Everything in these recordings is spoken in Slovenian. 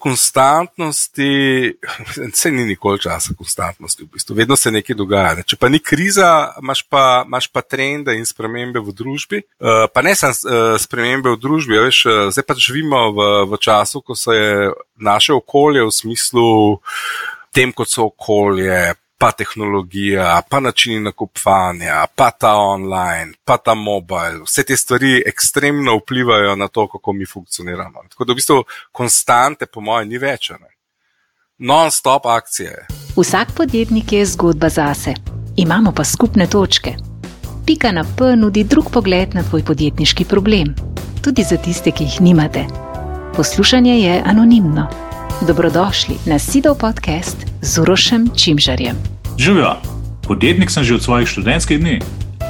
konstantnosti, se ni nikoli časa konstantnosti, v bistvu, vedno se nekaj dogaja. Ne. Če pa ni kriza, imaš pa, imaš pa trende in spremembe v družbi. Uh, pa ne samo uh, spremembe v družbi, veš, uh, zdaj pa živimo v, v času, ko se je naše okolje v smislu tem, kot so okolje, pa tehnologija, pa načini nakupovanja, pa ta online, pa ta mobile. Vse te stvari ekstremno vplivajo na to, kako mi funkcioniramo. Tako da v bistvu konstante, po mojem, ni več. Non-stop akcije. Vsak podjetnik je zgodba zase. Imamo pa skupne točke. Pika na P nudi drug pogled na tvoj podjetniški problem, tudi za tiste, ki jih nimate. Poslušanje je anonimno. Dobrodošli na Sidov podcast z Urošem Čimžarjem. Živijo, podjetnik sem že od svojih študentskih dni,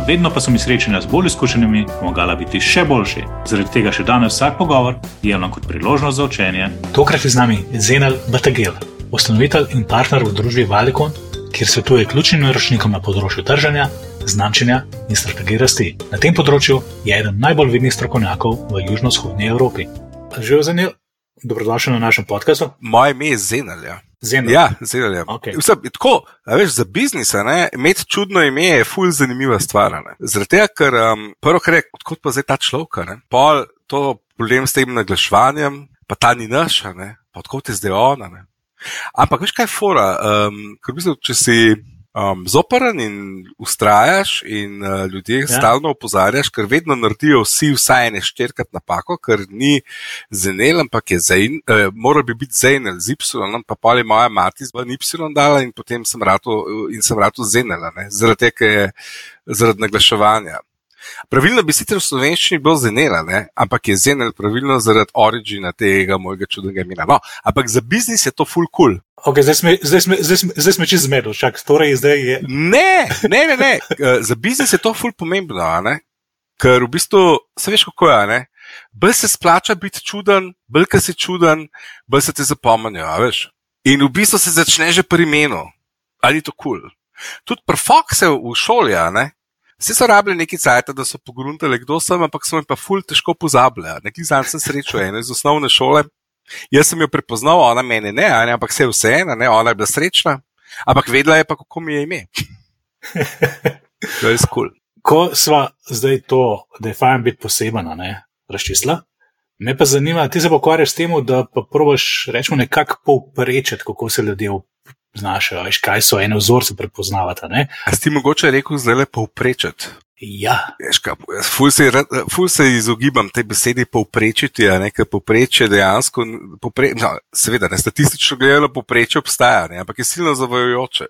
vedno pa so mi srečanja z bolj izkušenimi pomagala biti še boljši. Zaradi tega še danes vsak pogovor jemljem kot priložnost za učenje. Tokrat je z nami Zenel Batagel, ustanovitelj in partner v družbi Valikon, kjer svetuje ključnim naročnikom na področju trženja, znamčenja in strategije rasti. Na tem področju je eden najbolj vidnih strokovnjakov v južno-vzhodni Evropi. Živijo, Zenel. Dobrodošli na našem podkastu. Moje ime je Zenelja. Zenel. Ja, Zenelja. Okay. Vse, tako, veš, za biznis, imeti čudno ime je ful zanimiva stvar. Zaradi tega, ker um, prvo, kar je, odkot pa zdaj ta človek, pol to problem s tem naglaševanjem, pa ta ni naš, pa odkot je zdaj ona. Ne? Ampak veš, kaj je fora? Um, ker v bistvu, če si um, zoporen in ustrajaš, in uh, ljudje ja. stalno opozarjaš, ker vedno naredijo vsi vsaj ene štirikrat napako, ker ni zenel, ampak je zain, uh, mora bi biti zenel z Y, pa pa je moja mati z Y dala in potem sem rado, in sem rado zenela, zaradi tega, zaradi naglaševanja. Pravilno bi sicer v slovenščini bilo zenela, ne? ampak je zenel pravilno zaradi origina tega mojega čudnega imena. No, ampak za biznis je to full cool. Okay, zdaj smo, zdaj smo, zdaj smo, zdaj smo čez zmedo, čak, torej zdaj je. Ne, ne, ne, ne. Za biznis je to full pomembno, ker v bistvu se veš, kako je. Ne? Bolj se splača biti čuden, bolj ka si čuden, bolj se ti zapomnijo, veš. In v bistvu se začne že pri imenu. Ali je to kul? Cool? Tudi pri Foxu v šoli, ne? Vsi so rabili neki cajt, da so pogruntali, kdo sem, ampak so mi pa ful težko pozabili. Nekaj znam sem srečo, eno iz osnovne šole. Jaz sem jo prepoznal, ona meni ne, ne ampak vse je vseeno, ona je bila srečna, ampak vedela je pa, kako mi je ime. to je skul. Ko sva zdaj to, da je fajn biti posebna, razčisla, me pa zanima, ti se pokvarjaš s tem, da pa probaš, rečemo, nekako povprečiti, kako se ljudje znašajo, veš, kaj so ene vzorce prepoznavati. A si mogoče rekel, zdaj le povprečiti? Ja. Ful se, ful se izogibam tej besedi povprečiti, a nekaj povprečje dejansko, popre, no, seveda, ne statistično gledano povprečje obstaja, ne, ampak je silno zavajojoče.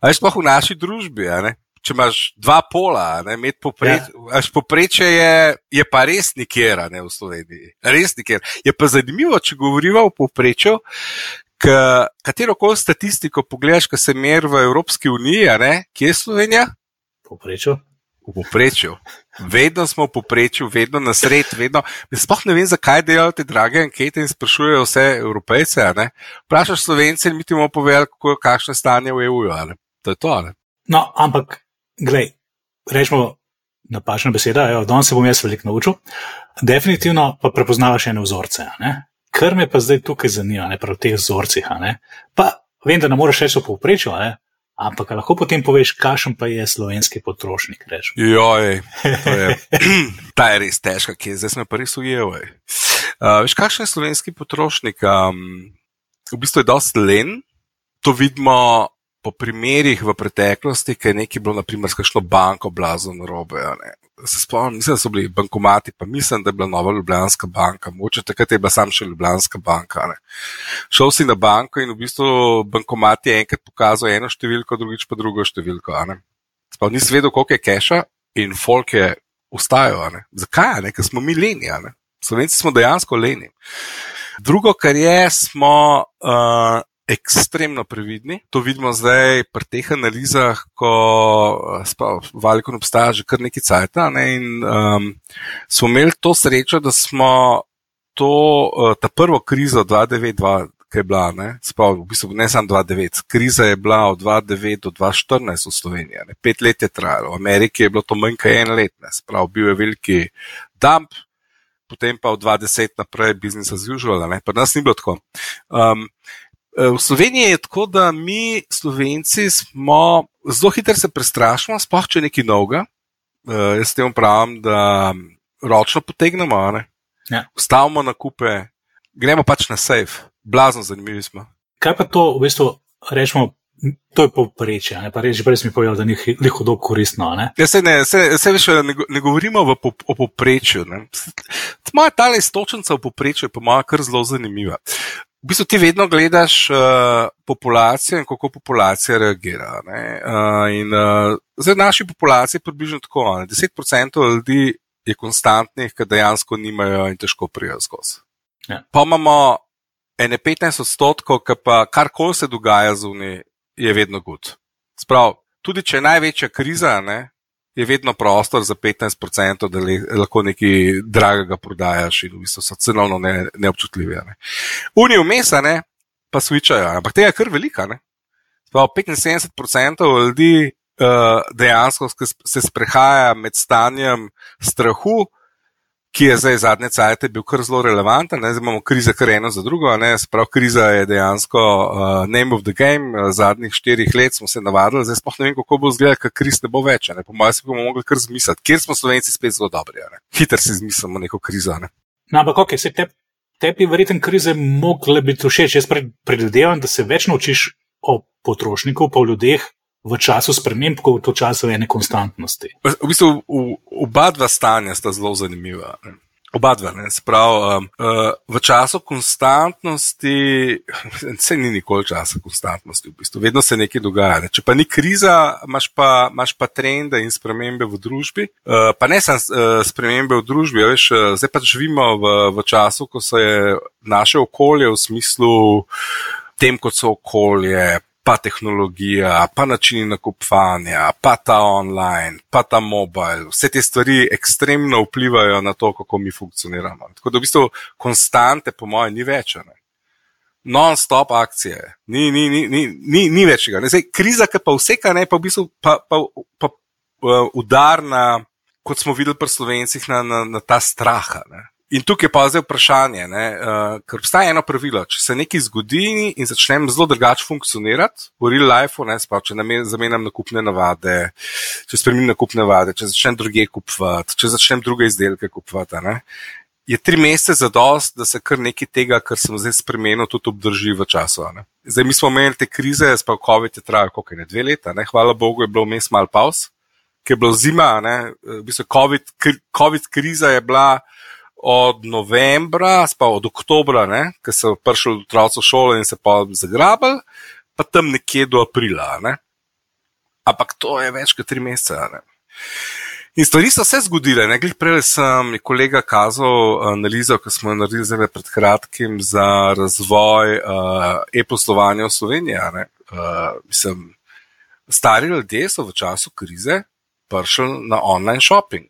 A veš pa v naši družbi, a ne? Če imaš dva pola, ne, popreč, ja. poprečje je, je pa res nikjer, ne v Sloveniji. Res nikjer. Je pa zanimivo, če govorimo o povprečju, katero koli statistiko pogledaš, ki se meri v Evropski uniji, kje je Slovenija? Poprečju. V poprečju. Vedno smo v poprečju, vedno na sred, vedno. Sploh ne vem, zakaj delajo te drage ankete in sprašujejo vse evropejce. Vprašaš slovence in mi ti bomo povedali, kako je kakšno stanje v EU. To je to. Ali? No, ampak, glej, rečemo napačna beseda, danes se bom jaz veliko naučil. Definitivno pa prepoznavaš ene vzorce. Ne? Kar me pa zdaj tukaj zanima, ne prav v teh vzorcih. Pa vem, da ne moreš reči v povprečju, ampak lahko potem poveš, kakšen pa je slovenski potrošnik. Joj, je, ta je res težka, ki je zdaj smo pa res ujel. Uh, veš, kakšen je slovenski potrošnik? Um, v bistvu je dosti len. To vidimo po primerih v preteklosti, ker je nekaj bilo, naprimer, kakšno banko blazno narobe se spomnim, mislim, da so bili bankomati, pa mislim, da je bila nova Ljubljanska banka, moče takrat je bila sam še Ljubljanska banka. Ne. Šel si na banko in v bistvu bankomat je enkrat pokazal eno številko, drugič pa drugo številko. Sploh nisi vedel, koliko je keša in folk je ustajal. Zakaj? Ne? Ker smo mi leni. Slovenci smo dejansko leni. Drugo, kar je, smo uh, ekstremno previdni. To vidimo zdaj pri teh analizah, ko eh, Valikon obstaja že kar nekaj cajta. Ne, in um, smo imeli to srečo, da smo to, uh, ta prvo krizo 2009, ki je bila, ne, spav, v bistvu ne samo 2009, kriza je bila od 2009 do 2014 v Sloveniji. Ne, pet let je trajalo, v Ameriki je bilo to manj kot en let, ne, sprav, bil je veliki dump. potem pa v 20 naprej business as usual, ne? pa nas ni bilo tako. Um, v Sloveniji je tako, da mi, Slovenci, smo zelo hitro se prestrašimo, sploh če je nekaj novega. Uh, jaz tem pravim, da ročno potegnemo, ne? Ja. Ustavimo na kupe, gremo pač na safe, blazno zanimivi smo. Kaj pa to, v bistvu, rečemo, to je povprečje, ne pa reči, prej si mi povedal, da ni hudo koristno. Ne? Ja, se, ne, se, se veš, ne, ne govorimo po, o povprečju. Moja ta istočnica v povprečju je po mojem kar zelo zanimiva. V bistvu ti vedno gledaš uh, populacijo in kako populacija reagira. ne. Uh, in, uh, zdaj naši populaciji je približno tako. ne. 10% ljudi je konstantnih, ki dejansko nimajo in težko prijajo skozi. Ja. Pa imamo ene 15 odstotkov, ki pa karkoli se dogaja zunaj, je vedno gud. Sprav, tudi če je največja kriza, ne, je vedno prostor za 15%, da le, lahko nekaj dragega prodajaš in v bistvu so cenovno ne, neobčutljivi. Ne. Unijo mesa, ne, pa switchajo, ampak tega je kar velika. Ne. Sprav, 75% ljudi uh, dejansko sk- se sprehaja med stanjem strahu, ki je zdaj zadnje cajte bil kar zelo relevanten. Ne? Zdaj imamo krize kar eno za drugo. ne. Sprav, kriza je dejansko uh, name of the game. Uh, zadnjih štirih let smo se navadili, zdaj sploh ne vem, kako bo izgledalo, ker kriz ne bo več. Ne? Po mojem si bomo mogli kar zmisliti, kjer smo slovenci spet zelo dobri. ne. Hitro si izmislimo neko krizo. Ne? No, ampak, ok, se te, tebi verjetno krize mogle biti všeč. Jaz pred- predvidevam, da se več naučiš o potrošniku, pa o ljudeh v času sprememb, kot v času ene konstantnosti. V bistvu v- oba dva stanja sta zelo zanimiva. Oba dva, ne, sprav, um, uh, v času konstantnosti, se ni nikoli časa konstantnosti, v bistvu, vedno se nekaj dogaja. Ne. Če pa ni kriza, imaš pa, imaš pa trende in spremembe v družbi. Uh, pa ne samo uh, spremembe v družbi, veš, uh, zdaj pa živimo v, v času, ko se je naše okolje v smislu tem, kot so okolje, pa tehnologija, pa načini nakupovanja, pa ta online, pa ta mobile, vse te stvari ekstremno vplivajo na to, kako mi funkcioniramo. Tako da v bistvu konstante, po mojem, ni več. Ne? Non-stop akcije, ni, ni, ni, ni, ni, ni več tega. Ne, Zdaj, kriza, ki pa vse, kar ne, pa v bistvu pa, pa, pa, pa udar na, kot smo videli pri slovencih, na, na, na ta strah. ne. In tukaj pa zdaj vprašanje, ne, uh, ker obstaja eno pravilo. Če se nekaj zgodi in začnem zelo drugače funkcionirati v real lifeu, ne, sprav, če name- zamenjam nakupne navade, če spremenim nakupne navade, če začnem druge kupovati, če začnem druge izdelke kupovati, ne, je tri mesece za dost, da se kar nekaj tega, kar sem zdaj spremenil, tudi obdrži v času. Ne. Zdaj mi smo imeli te krize, sprav COVID je trajal koliko ne, dve leta, ne, hvala Bogu je bilo vmes malo pauz, ker je bilo zima, ne, v bistvu COVID, COVID kriza je bila od novembra, pa od oktobra, ko so prišli otroci v šolo in se pa zagrabili, pa tam nekje do aprila. Ne? Ampak to je več kot tri mesece. Ne? In stvari so se zgodile. ne. Glih Prej sem je kolega kazal analizo, ki smo jo naredili zdaj pred kratkim za razvoj uh, e-poslovanja v Sloveniji. Uh, mislim, stari ljudje so v času krize prišli na online shopping.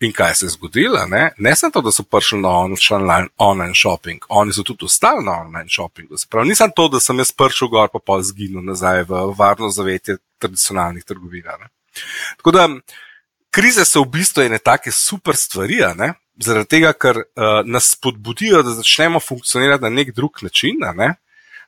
In kaj se je zgodilo? Ne, ne samo to, da so prišli na online, online shopping, oni so tudi ostali na online shoppingu. Se Pravi, nisem to, da sem jaz prišel gor, pa pa zginil nazaj v varno zavetje tradicionalnih trgovin. Tako da krize so v bistvu ene take super stvari, zaradi tega, ker uh, nas spodbudijo, da začnemo funkcionirati na nek drug način. Ne?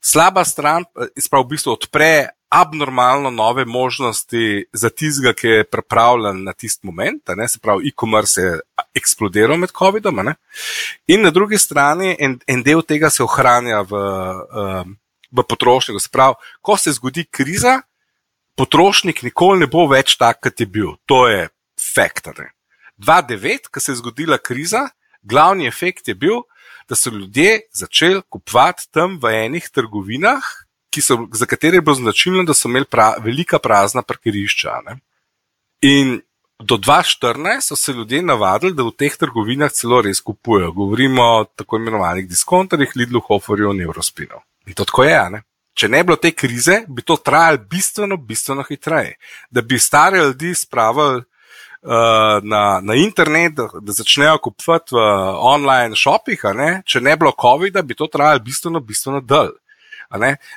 Slaba stran eh, sprav v bistvu odpre abnormalno nove možnosti za tistega, ki je pripravljen na tisti moment. Ne? Se pravi, e-commerce je eksplodiral med COVID-om. In na drugi strani en, en del tega se ohranja v, um, v potrošniku. Se pravi, ko se zgodi kriza, potrošnik nikoli ne bo več tak, kot je bil. To je fakt. a ne. 2009, ko se je zgodila kriza, glavni efekt je bil, da so ljudje začeli kupovati tam v enih trgovinah, so, za katere je bilo značilno, da so imeli pra, velika prazna parkirišča. Ne? In do 2014 so se ljudje navadili, da v teh trgovinah celo res kupujejo. Govorimo o tako imenovanih diskonterjih, Lidlu, Hoferju in Eurospinu. In to tako je. Ne? Če ne bi bilo te krize, bi to trajalo bistveno, bistveno hitreje. Da bi stare ljudi spravili na, na internet, da, da začnejo kupovati v online shopih, ne? če ne bi bilo COVID-a, bi to trajalo bistveno, bistveno dlje.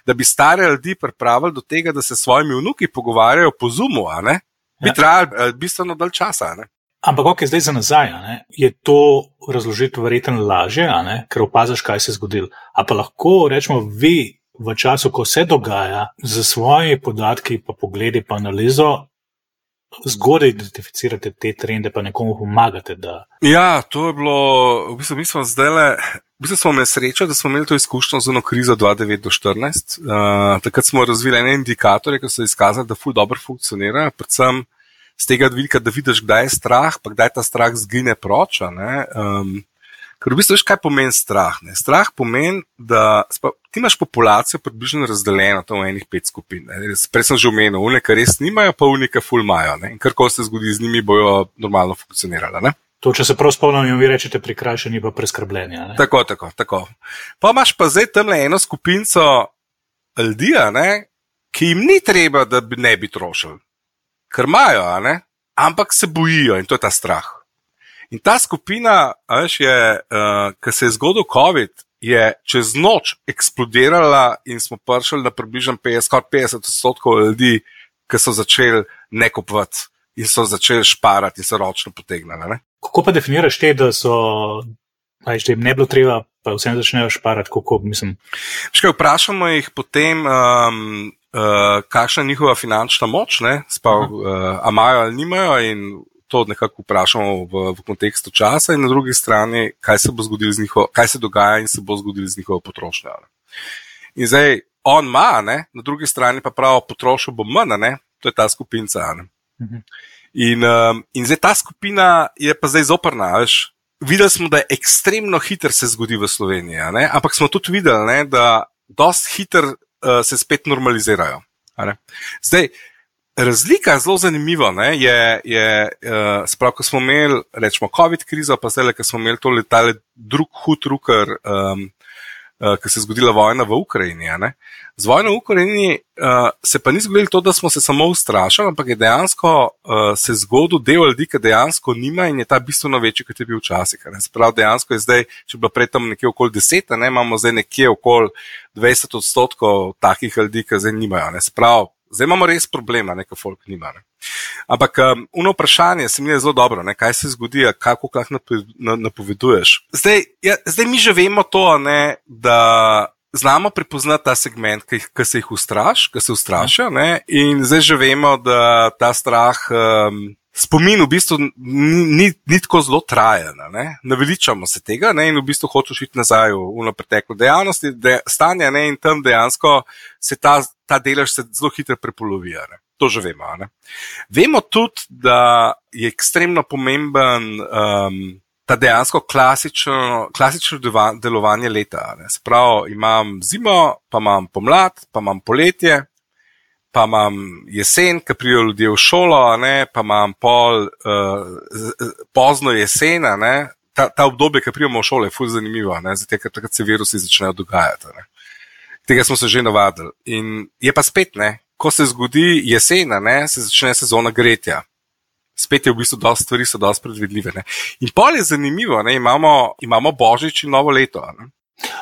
da bi stare ljudi pripravili do tega, da se s svojimi vnuki pogovarjajo po Zoomu, a ne, bi Ja. trajalo eh, bistveno dalj časa. Ne. Ampak, ok, zdaj za nazaj, ne, je to razložiti verjetno lažje, ne, ker opaziš, kaj se je zgodilo. A pa lahko rečemo, vi v času, ko se dogaja, z svojimi podatki, pa pogledi, pa analizo, zgodaj identificirate te trende, pa nekomu pomagate. Da... Ja, to je bilo, v bistvu, mi smo zdaj le. V bistvu smo imeli srečo, da smo imeli to izkušnjo z eno krizo 2009-2014. Uh, takrat smo razvili ene indikatorje, ki so izkazali, da ful dobro funkcionirajo, predvsem z tega vidika, da vidiš, kdaj je strah, pa kdaj ta strah zgine proč. Um, ker v bistvu veš, kaj pomeni strah. Ne? Strah pomeni, da spa, ti imaš populacijo približno razdeljeno v enih pet skupin. Prej sem že omenil, une, ki res nimajo, pa une, ki ful imajo. In kar ko se zgodi z njimi, bojo normalno funkcionirali. To, če se prav spomnim, vi rečete prikrajšani, pa preskrbljeni. Tako, tako, tako. Pa imaš pa zdaj tam le eno skupinco ljudi, ki jim ni treba, da bi ne bi trošili ker imajo, ampak se bojijo in to je ta strah. In ta skupina, veš, je, uh, ki se je zgodil COVID, je čez noč eksplodirala in smo prišli na približno 50 odstotkov ljudi, ki so začeli ne kupovati in so začeli šparati in se ročno potegnili. Ne? Kako pa definiraš te, da so, da jim ne bilo treba, pa vsem začnejo šparati, kako mislim? Škaj, vprašamo jih potem. Um, uh, kakšna je njihova finančna moč, spav, uh, a imajo ali nimajo, in to nekako vprašamo v, v kontekstu časa, in na drugi strani, kaj se bo zgodilo z njihovo, kaj se dogaja in se bo zgodilo z njihovo potrošnjo. Ne? In zdaj on ima, ne? na drugi strani pa pravi, potrošil bo manj, ne? to je ta skupina. Mhm. In, um, in zdaj ta skupina je pa zdaj zoprna. Veš? Videli smo, da je ekstremno hiter se zgodi v Sloveniji, ampak smo tudi videli, ne, da dosti hiter uh, se spet normalizirajo. Zdaj, razlika je zelo zanimiva. Ne, je, je, uh, sprav, ko smo imeli, rečemo, COVID krizo, pa zdaj, ko smo imeli tole drug hud ruker, um, uh, ki se je zgodila vojna v Ukrajini. Z vojno v Ukrajini uh, se pa ni zgodilo to, da smo se samo ustrašili, ampak je dejansko uh, se zgodil del ljudi, ki dejansko nima in je ta bistveno večji, kot je bil včasih. Sprav, dejansko je zdaj, če bi bilo prej tam nekje okoli deset, ne, imamo zdaj nekje okoli 20 odstotkov takih ljudi, ki zdaj nimajo. Sprav, zdaj imamo res problema, nekaj folk nima. Ne. Ampak um, uno vprašanje se mi je zelo dobro, ne, kaj se zgodi, kako lahko napoveduješ. Zdaj, ja, zdaj mi že vemo to, ne, da znamo prepoznati ta segment, ki, ki se jih ustraš, ki se ustrašijo. In zdaj že vemo, da ta strah. Um, Spomin v bistvu ni, ni, ni tako zelo trajen, ne? naveličamo se tega ne? in v bistvu hočeš iti nazaj v, v preteklo dejavnost, de, stanje ne? in tam dejansko se ta, ta delež se zelo hitro prepolovija. To že vemo. Ne? Vemo tudi, da je ekstremno pomemben um, ta dejansko klasično, klasično delovanje leta. Spravo imam zimo, pa imam pomlad, pa imam poletje, pa imam jesen, ki prijo ljudje v šolo, ne? pa imam pol, uh, pozno jesen. Ta, ta obdobje, ki prijemo v šolo, je fully zanimivo, zato ker takrat se virusi začnejo dogajati. Ne? Tega smo se že navadili. In je pa spet, ne? ko se zgodi jesen, se začne sezona gretja spet je v bistvu dosta stvari, so dosta predvidljive. Ne? In pol je zanimivo, ne? imamo, imamo božič in novo leto. Ne?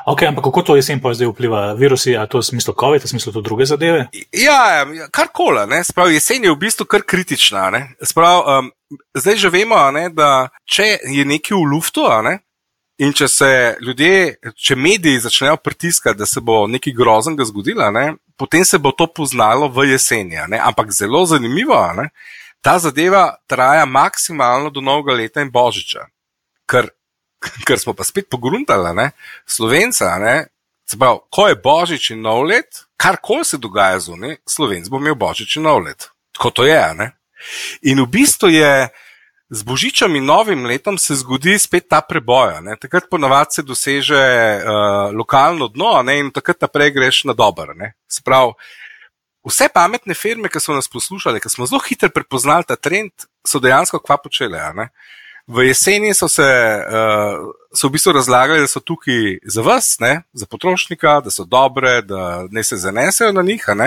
Ok, ampak kako to jesen pa zdaj vpliva? Virusi, a to v smislu COVID, v smislu to druge zadeve? Ja, kar koli, sprav jesen je v bistvu kar kritična. Sprav, um, zdaj že vemo, ne, da če je nekaj v luftu, ne, in če se ljudje, če mediji začnejo pritiskati, da se bo nekaj groznega zgodilo, ne, potem se bo to poznalo v jeseni. Ampak zelo zanimivo je, ta zadeva traja maksimalno do novega leta in božiča. Ker, ker smo pa spet pogruntali, ne? slovenca, ne? Pravi, ko je božič in nov let, kar koli se dogaja zunaj, slovenc bo imel božič in nov let. Tako to je. Ne? In v bistvu je. Z božičem in novim letom se zgodi spet ta preboj. Takrat ponavadi se doseže uh, lokalno dno, ne? in takrat naprej greš na dober. Sprav, vse pametne firme, ki so nas poslušali, ki smo zelo hitro prepoznali ta trend, so dejansko kva počele. V jeseni so se uh, so v bistvu razlagali, da so tukaj za vas, ne, za potrošnika, da so dobre, da ne se zanesejo na njih. Uh,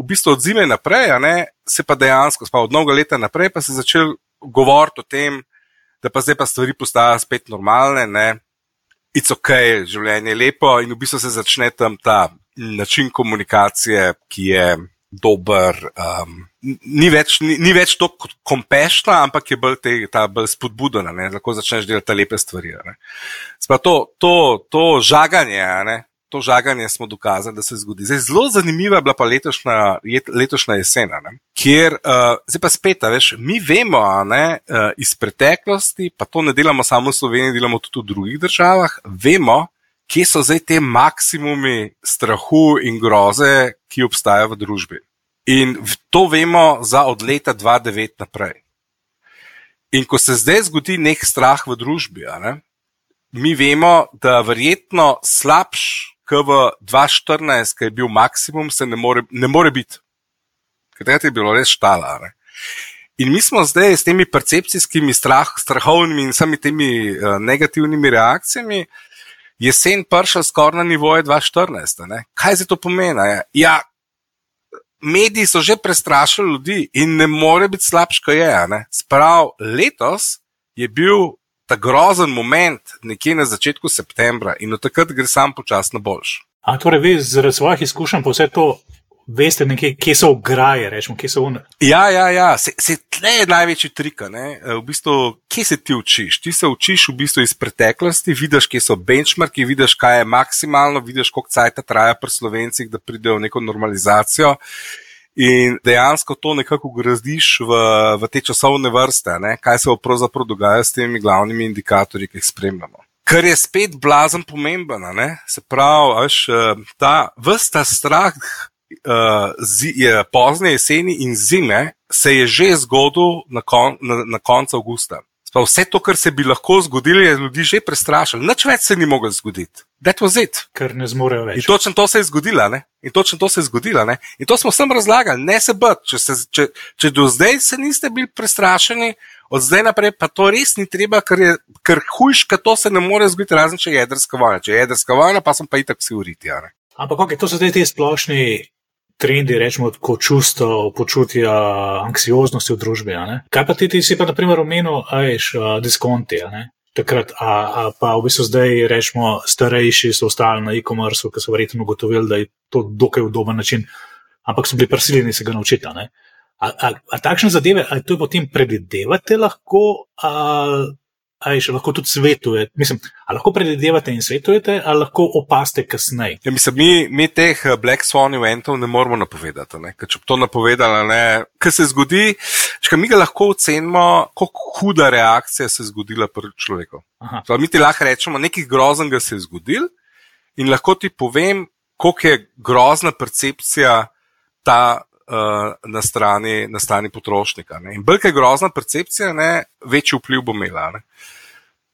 v bistvu od zime naprej, ne, se pa dejansko, pa od mnogo leta naprej, pa se je začel govoriti o tem, da pa zdaj pa stvari postajajo spet normalne, ne, it's ok, življenje je lepo in v bistvu se začne tam ta način komunikacije, ki je dober. Um, ni več, ni, ni več to kompešna, ampak je bolj te, ta bolj spodbudena, da lahko začneš delati lepe stvari. To, to, to žaganje, ne, to žaganje smo dokazali, da se zgodi. Zdaj, zelo zanimiva je bila pa letošnja, letošnja jesen, kjer, uh, zdaj pa spet, veš, mi vemo ne, uh, iz preteklosti, pa to ne delamo samo v Sloveniji, delamo tudi v drugih državah, vemo, kje so zdaj te maksimumi strahu in groze, ki obstajajo v družbi. In to vemo za od leta 2009 naprej. In ko se zdaj zgodi nek strah v družbi, ne, mi vemo, da verjetno slabš, kot v 2014, ki je bil maksimum, se ne more, ne more biti. Ker je bilo res štala. Ne. In mi smo zdaj s temi percepcijskimi strah, strahovnimi in vsemi temi uh, negativnimi reakcijami, jesen prišel skoraj na nivoje 2014. Ne? Kaj se to pomeni? Ja, mediji so že prestrašili ljudi in ne more biti slabš, kot je. Sprav letos je bil ta grozen moment nekje na začetku septembra in od takrat gre sam počasno boljš. A torej, vi zaradi svojih izkušenj pa vse to veste, nekje, kje so ograje, rečemo, kje so unne. Ja, ja, ja. Se, se tle je največji trik. V bistvu, kje se ti učiš? Ti se učiš v bistvu iz preteklosti, vidiš, kje so benchmarki, vidiš, kaj je maksimalno, vidiš, koliko cajt traja pri slovencih, da pridejo v neko normalizacijo. In dejansko to nekako gradiš v, v te časovne vrste, ne? kaj se pravzaprav dogaja s temi glavnimi indikatorji, ki jih spremljamo. Kar je spet blazen pomemben, se pravi, veš, eh, ta vrsta strah uh, je pozne jeseni in zime, se je že zgodil na, kon, na, na koncu avgusta. Spal vse to, kar se bi lahko zgodilo, je ljudi že prestrašilo. Nič več se ni moglo zgoditi. That was it. Ker ne zmorejo več. In točno to se je zgodilo, ne? In točno to se je zgodilo, ne? In to smo vsem razlagali, ne se bati. Če, se, če, če do zdaj se niste bili prestrašeni, od zdaj naprej pa to res ni treba, ker je ker hujš, ker to se ne more zgoditi, razen če je jedrska vojna. Če je jedrska vojna, pa sem pa itak si uriti. Ampak, ok, to so zdaj ti splošni trendi, rečemo, kot čustvo, počutja anksioznosti v družbi. Kaj pa ti, ti si pa, na primer, omenil, ajš, diskonti. Takrat, a, a pa v bistvu zdaj, rečemo, starejši so ostali na e-commerce, ki so verjetno ugotovili, da je to dokaj udoben način, ampak so bili prisiljeni se ga naučiti. A, a, a takšne zadeve, ali to potem predvidevate lahko, ali Ali še lahko tudi svetujete, mislim, ali lahko predvidevate in svetujete, ali lahko opaste kasneje. Ja, mislim, mi, mi teh eh, Black Swan eventov ne moramo napovedati. Ne? Če bi to napovedali, kaj se zgodi, če mi ga lahko ocenimo, kako huda reakcija se je zgodila pri človeku. Mi ti lahko rečemo, nekaj groznega se je zgodil in lahko ti povem, koliko je grozna percepcija ta. Uh, na, strani, na strani potrošnika. Ne. In bolj je grozna percepcija, ne, večji vpliv bo imela. Ne.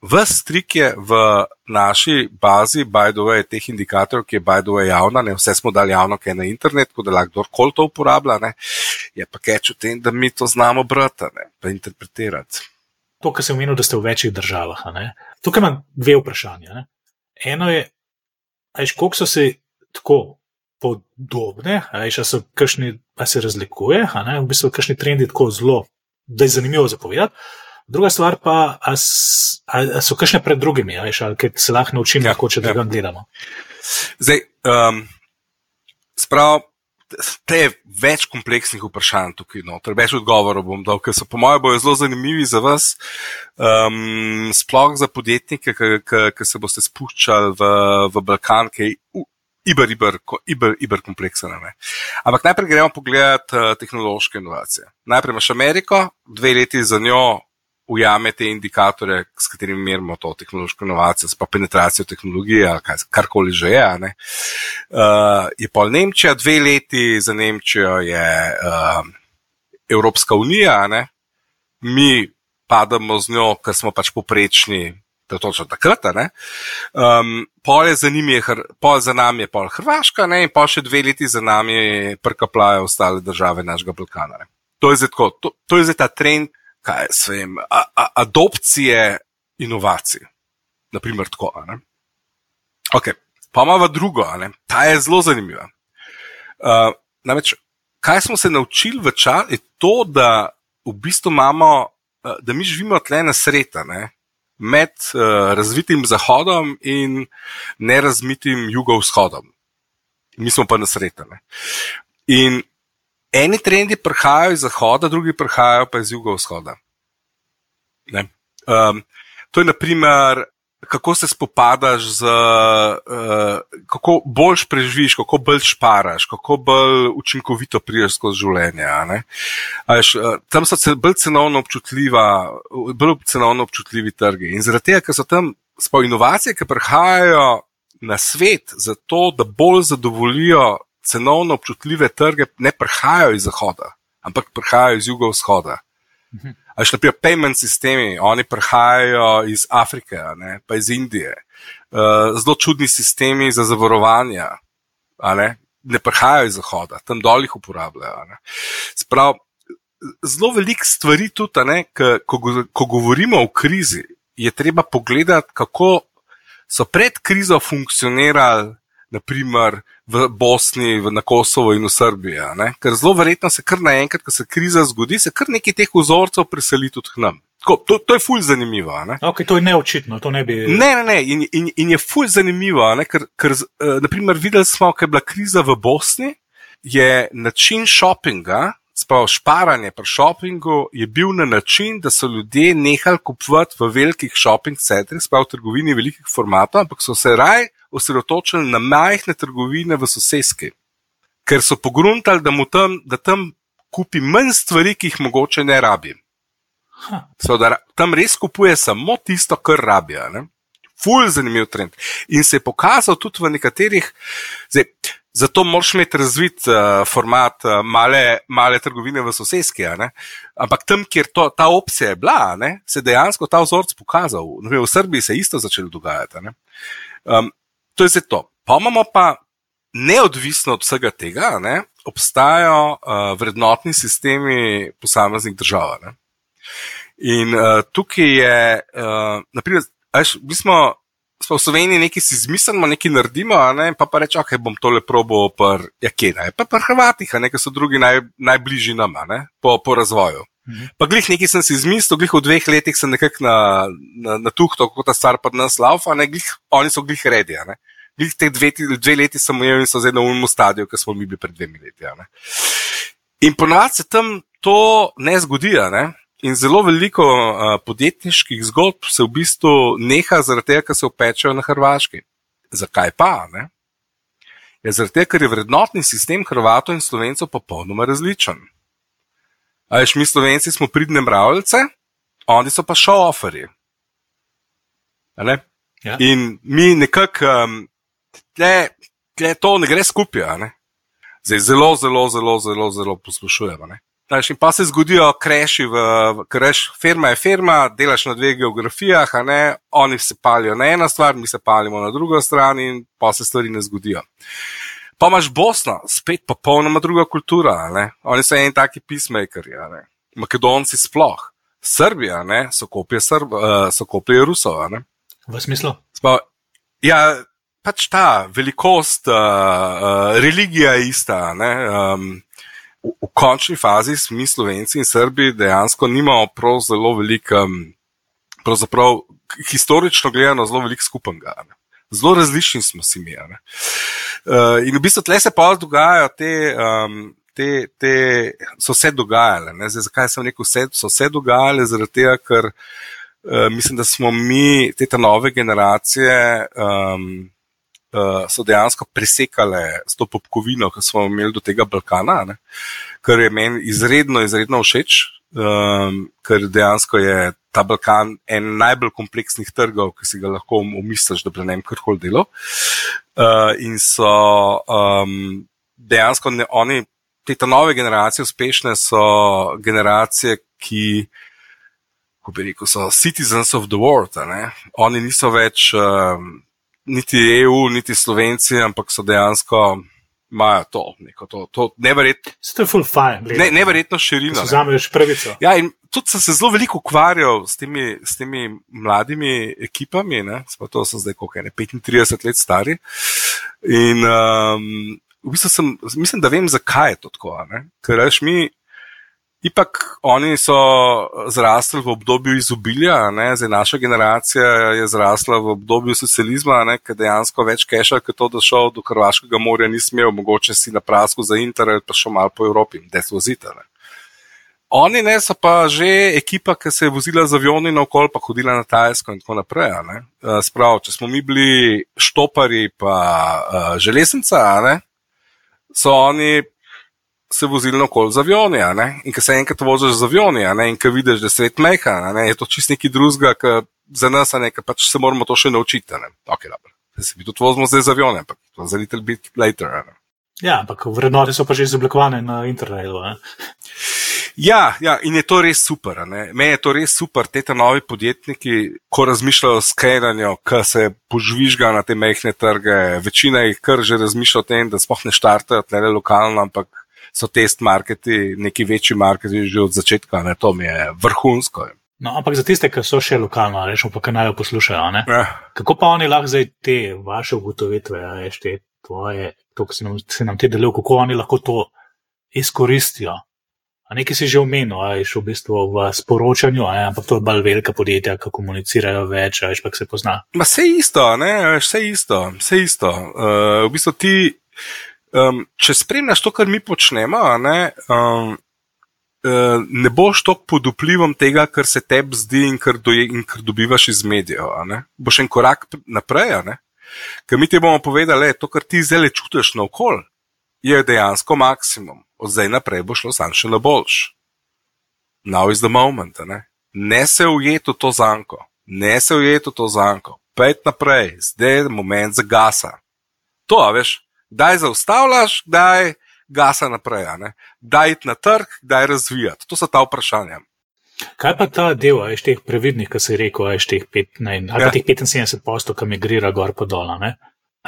Ves trik je v naši bazi, by the way, teh indikatorjev, ki je by the way javna, ne vse smo dali javno, ki je na internetu, da lahko kdorkoli to uporablja, ne, je pa keč v tem, da mi to znamo brati, ne, pa interpretirati. To, kar sem omenil, da ste v večjih državah. Tukaj imam dve vprašanja. Ne. Eno je, ajš, koliko so se tako podobne, ajš, so kakšni, pa se razlikuje, v bistvu kakšni trendi tako zelo, da je zanimivo zapovedati. Druga stvar pa, a, a, a so kakšne pred drugimi, ali se lahko naučimo, ja, kako če ja. drugam gledamo. Zdaj, um, sprav, te je več kompleksnih vprašanj tukaj, no, več odgovorov bom dal, ker so po mojem bojo zelo zanimivi za vas, um, sploh za podjetnike, ki se boste spuščali v, v Balkan, ki je iber, iber, iber, iber kompleksen. Ampak najprej gremo pogledat uh, tehnološke inovacije. Najprej imaš Ameriko, dve leti za njo ujame te indikatorje, s katerimi merimo to tehnološko inovacijo, pa penetracijo tehnologije, ali karkoli že je. Uh, je pa Nemčija, dve leti za Nemčijo je uh, Evropska unija, ne? mi padamo z njo, ker smo pač poprečni. To točno takrat. Um, pol, za je, pol za nami je pol Hrvaška, ne? in pa še dve leti za nami prkaplajo ostale države našega Balkana. To je, zdaj, to, to je zdaj ta trend, kaj se jim, adopcije inovacij. Naprimer, tako. Okay. Pa imamo drugo, ta je zelo zanimiva. Uh, namreč, kaj smo se naučili v času, je to, da v bistvu imamo, uh, da mi živimo tle na sreta, ne? Med uh, razvitim zahodom in nerazvitim jugovzhodom. Mi smo pa na sreta. In eni trendi prihajajo iz zahoda, drugi prihajajo pa iz jugovzhoda. Um, to je naprimer kako se spopadaš z, uh, kako boljš preživiš, kako bolj šparaš, kako bolj učinkovito priješ skozi življenje. Až, uh, eh, tam so bolj cenovno, bolj cenovno občutljivi trgi. In zaradi tega, ker so tam spol inovacije, ki prihajajo na svet, zato da bolj zadovoljijo cenovno občutljive trge, ne prihajajo iz zahoda, ampak prihajajo iz jugovzhoda. Mhm. Až naprimer, payment sistemi, oni prihajajo iz Afrike, ne, pa iz Indije. Uh, zelo čudni sistemi za zavarovanje, ne, ne prihajajo iz Zahoda, tam dol jih uporabljajo. Sprav, zelo veliko stvari tudi, ne, k, ko, ko govorimo o krizi, je treba pogledati, kako so pred krizo funkcionirali naprimer v Bosni, v, na Kosovo in v Srbiji. Ker zelo verjetno se kar naenkrat, ko se kriza zgodi, se kar nekaj teh vzorcev preseli tudi k nam. Tako, to, to je fulj zanimivo. Ne? Okay, to je neočitno, to ne bi. Ne, ne, ne. In, in, in je fulj zanimivo, ne? ker, ker uh, naprimer, videli smo, ker je bila kriza v Bosni, je način šopinga. Sprav šparanje pri šopingu je bil na način, da so ljudje nehali kupovati v velikih šoping centrih, sprav v trgovini velikih formatov, ampak so se raj osredotočili na majhne trgovine v sosedski, ker so pogruntali, da, tam, da tam kupi manj stvari, ki jih mogoče ne rabi. So, da tam res kupuje samo tisto, kar rabijo. Ful, zanimiv trend. In se je pokazal tudi v nekaterih. Zdaj, zato moraš imeti razvit uh, format uh, male, male trgovine v sosedski. Ampak tam, kjer to, ta opcija je bila, ne, se je dejansko ta vzorc pokazal. V Srbiji se je isto začelo dogajati. Um, To je zdaj to. Pa imamo pa neodvisno od vsega tega, ne, obstajajo uh, vrednotni sistemi posameznih držav. Ne. In uh, tukaj je, uh, naprimer, až, mi smo. Smo v Sloveniji nekaj si izmislimo, nekaj naredimo, ne? pa pa rečemo, da bom tole probo, ja, kje naj, pa pa Hrvatih, nekaj so drugi naj, najbližji nama, ne? po, po razvoju. Mhm. Pa glih nekaj sem si izmislil, glih v dveh letih sem nekako na, na, na tuhto, kot ta star pa nas laufa, ne glih, oni so glih redi glih te dve, dve leti sem imel in so zdaj na umnu stadiju, ki smo mi bili pred dvemi leti. In ponovadi se tam to ne zgodi. Ne? In zelo veliko uh, podjetniških zgodb se v bistvu neha zaradi tega, ker se upečejo na Hrvaški. Zakaj pa? Ne? Je zaradi tega, ker je vrednotni sistem Hrvatov in Slovencev popolnoma različen. Ajš mi Slovenci smo pridne mravljice, oni so pa šoferji. Ja. In mi nekako um, tle, tle to ne gre skupaj. Ne? Zdaj zelo, zelo, zelo, zelo, zelo poslušujemo. Znaš, in pa se zgodijo kreši, ker reš, firma je firma, delaš na dveh geografijah, oni se palijo na eno stvar, mi se palimo na drugo stran in pa se stvari ne zgodijo. Pa imaš Bosno, spet popolnoma druga kultura, ne? oni so eni taki pismakeri, Makedonci sploh, Srbija, ne? so kopije, Srb, uh, so kopije Rusov. V smislu? Spa, ja, pač ta velikost, uh, uh, religija je ista. Um, v, v končni fazi mi, Slovenci in Srbi, dejansko nimamo prav zelo veliko, um, pravzaprav historično gledano, zelo veliko skupnega. Ne? Zelo različni smo si mi. Uh, in v bistvu tle se pa dogajajo te. Um, Te, te so se dogajale. Zdaj, zakaj sem rekel, da so se dogajale? Zaradi tega, ker uh, mislim, da smo mi, te nove generacije, um, uh, so dejansko presekale s to popkovino, ki smo imeli do tega Balkana, ne? kar je meni izredno, izredno všeč, um, ker dejansko je ta Balkan en najbolj kompleksnih trgov, ki si ga lahko umisliš, da bi ne kar koli delo. Uh, in so um, dejansko ne, oni, te nove generacije, uspešne so generacije, ki. Ko bi rekel, so citizens of the world. Oni niso več um, niti EU, niti Slovenci, ampak so dejansko. Imajo to, neko to, to neverjetno. To je full fine. Ne, neverjetno širino. Zameš pravico. Ja, in tudi sem se zelo veliko ukvarjal s temi, s temi mladimi ekipami, sploh to so zdaj, koliko je, 35 let stari. In um, v bistvu sem, mislim, da vem, zakaj je to tako. Ne? Ker reš mi, Ipak oni so zrasli v obdobju izobilja, ne? zdaj naša generacija je zrasla v obdobju socializma, ker dejansko več keša, kot to, da šel do Hrvaškega morja, ni smel, mogoče si na prasku za internet, pa šel malo po Evropi, desvozite. Oni ne, so pa že ekipa, ki se je vozila z avioni na okol, pa hodila na Tajsko in tako naprej. Uh, sprav, če smo mi bili štopari, pa uh, železnica, so oni se vozili okoli z avioni. In ko se enkrat voziš z avioni in ko vidiš, da svet meha, je to čist neki drugega, ki za nas je nekaj, pač se moramo to še naučiti. Okay, se mi tudi vozimo zdaj z avioni, ampak to za little bit later. Ne? Ja, ampak vrednote so pa že izoblikovane na internetu. Ja, ja, in je to res super. Meni je to res super, te novi podjetniki, ko razmišljajo o skenanju, ki se požvižga na te mehke trge. Večina jih kar že razmišlja o tem, da štartajo, ne le lokalno, ampak so test marketi, neki večji marketi že od začetka, ne, to mi je vrhunsko. No, ampak za tiste, ki so še lokalno, rečemo pa, ki naj jo poslušajo, ja. kako pa oni lahko zdaj te vaše ugotovitve, veš, te tvoje, to, ki se nam, se nam te delijo, kako oni lahko to izkoristijo. A nekaj si že omenil, ajš v bistvu v sporočanju, aj, ampak to je bolj velika podjetja, ki komunicirajo več, ajš pa se pozna. Ma vse isto, ne, vse isto, vse isto. Uh, v bistvu ti um, če spremljaš to, kar mi počnemo, ne, um, ne boš tako pod vplivom tega, kar se tebi zdi in kar, doje, in kar dobivaš iz medijev. Boš en korak naprej. Ker mi ti bomo povedali, da to, kar ti zdaj čutiš na okol, je dejansko maksimum. Od zdaj naprej bo šlo samo še na boljš. Now is the moment. Ne, ne se ujeti v to zanko, ne se ujeti v to zanko. Pet naprej, zdaj je moment za gasa. To, veš, kdaj zaustavljaš, kdaj gasa naprej, kdaj iti na trg, kdaj razvijati. To so ta vprašanja. Kaj pa ta del, ajš teh previdnih, ki si rekel, ajš teh, pet, ne, ali ja. teh 75 postov, ki migrira gor po dola?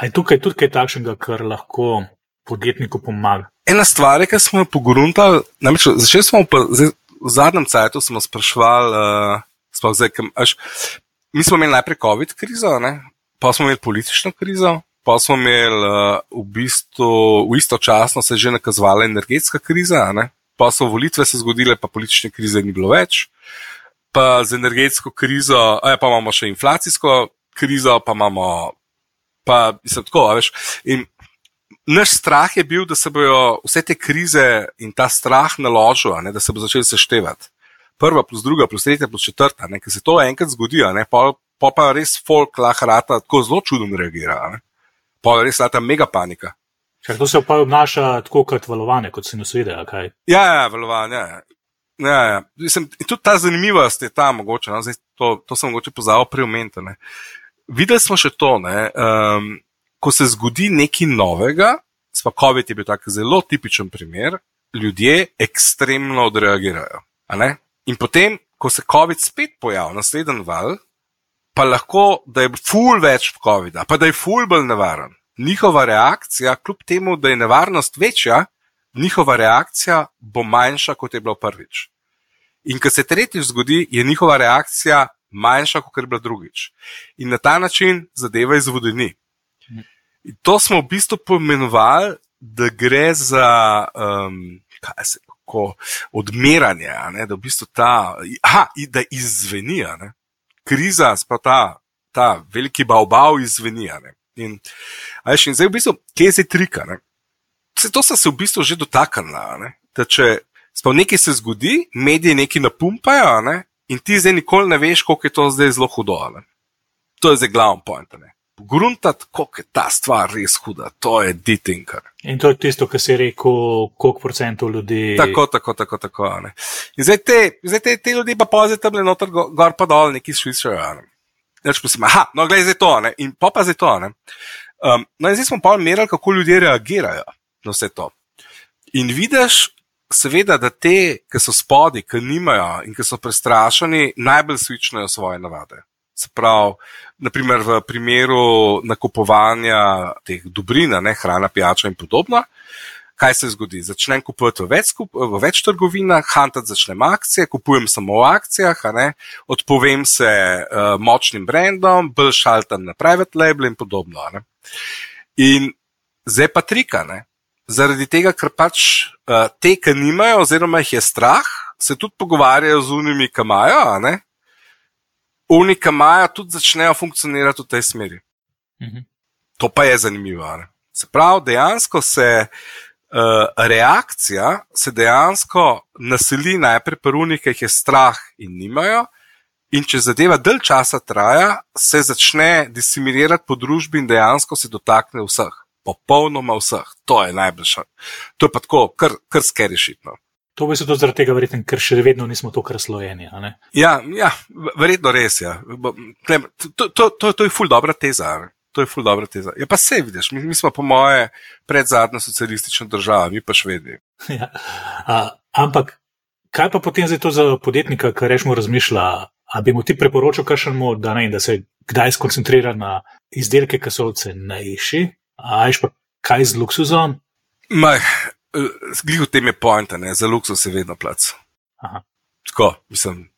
Je tukaj tudi kaj takšnega, kar lahko podjetniku pomaga? Ena stvar, ki smo jo pogruntali, namreč začeli smo pa, zdaj, v zadnjem cajtu smo sprašvali, uh, zdaj, kam, až, mi smo imeli najprej COVID krizo, ne? pa smo imeli politično krizo, pa smo imeli uh, v bistvu v istočasno se že nakazovala energetska kriza, ne? pa so volitve se zgodile, pa politične krize ni bilo več. Pa z energetsko krizo, ja, pa imamo še inflacijsko krizo, pa imamo, pa mislim, tako, veš. In naš strah je bil, da se bodo vse te krize in ta strah naložil, ne, da se bo začel seštevati. Prva plus druga plus tretja plus četrta, ker se to enkrat zgodi, pa, pa pa res folk lahko rata tako zelo čudno reagira. Ne pa je res ta mega panika. Ker to se pa obnaša tako kot valovanje, kot se nas vidi. Ja, ja, valovanje. Ja. Ja, ja. Mislim, tudi ta zanimivost je ta mogoče. No? Zdaj, to, to sem mogoče pozabil pri omentu. Videli smo še to, um, ko se zgodi nekaj novega, sploh COVID je bil tak zelo tipičen primer, ljudje ekstremno odreagirajo. In potem, ko se COVID spet pojavi, naslednji val, pa lahko, da je ful več COVID-a, pa da je ful bolj nevaren. Njihova reakcija, kljub temu, da je nevarnost večja, njihova reakcija bo manjša, kot je bila prvič. In ko se tretjič zgodi, je njihova reakcija manjša, kot je bila drugič. In na ta način zadeva izvodeni. In to smo v bistvu pomenovali, da gre za um, se, kako, odmeranje, ne, da v bistvu ta, aha, da izzveni kriza, sploh ta, ta veliki baobav izveni. In, in zdaj, v bistvu, kje je zdaj trika? Ne? To so se v bistvu že dotaknili. Če sploh nekaj se zgodi, mediji nekaj napumpajo ne? in ti zdaj nikoli ne veš, koliko je to zdaj zelo hudo. Ne? To je zdaj glavni point. Ne? Gruntati, koliko je ta stvar res huda, to je ditinker. In to je tisto, kar si rekel, koliko procentov ljudi. Tako, tako, tako. tako ne. In zdaj te, zdaj te, te ljudi pa pozitivno noter, gor pa dol, neki švicajo. Ne. Reč pa si, aha, no, gledaj zdaj to, ne. in pa pa zdaj to. Um, no, in zdaj smo pa merili, kako ljudje reagirajo na vse to. In vidiš, seveda, da te, ki so spodi, ki nimajo in ki so prestrašeni, najbolj svičajo svoje navade. Se pravi, naprimer v primeru nakupovanja teh dobrin, ne, hrana, pijača in podobno. Kaj se zgodi? Začnem kupovati v več, v več trgovinah, hantati začnem akcije, kupujem samo v akcijah, odpovem se uh, močnim brandom, bolj šaltam na private label in podobno. Ne? In zdaj pa trika, ne? zaradi tega, ker pač uh, te, ki nimajo, oziroma jih je strah, se tudi pogovarjajo z unimi, ki imajo, a ne? Uni, ki imajo, tudi začnejo funkcionirati v tej smeri. Mhm. To pa je zanimivo. Ne? Se pravi, dejansko se uh, reakcija se dejansko naseli najprej pri unih, ki jih je strah in nimajo, in če zadeva dalj časa traja, se začne diseminirati po družbi in dejansko se dotakne vseh. Popolnoma vseh. To je najboljša. To je pa tako, kar, kar skeri šitno. To bi se to zaradi tega verjetno, ker še vedno nismo tako razlojeni. Ja, ja, verjetno res je. Ja. To, to, to, to je ful dobra teza. ne. To je ful dobra teza. Ja, pa se vidiš, mi, mi smo po moje predzadnja socialistična država, mi pa švedi. Ja. A, ampak kaj pa potem zdaj to za podjetnika, ki rečemo razmišlja? A bi mu ti priporočil, kakšnemu, da, ne, da se kdaj skoncentrira na izdelke, ki so cenejši, a ajš pa kaj z luksuzom? Maj, glih v tem je point, ne, za luksus je vedno plac. Aha. Tako, mislim,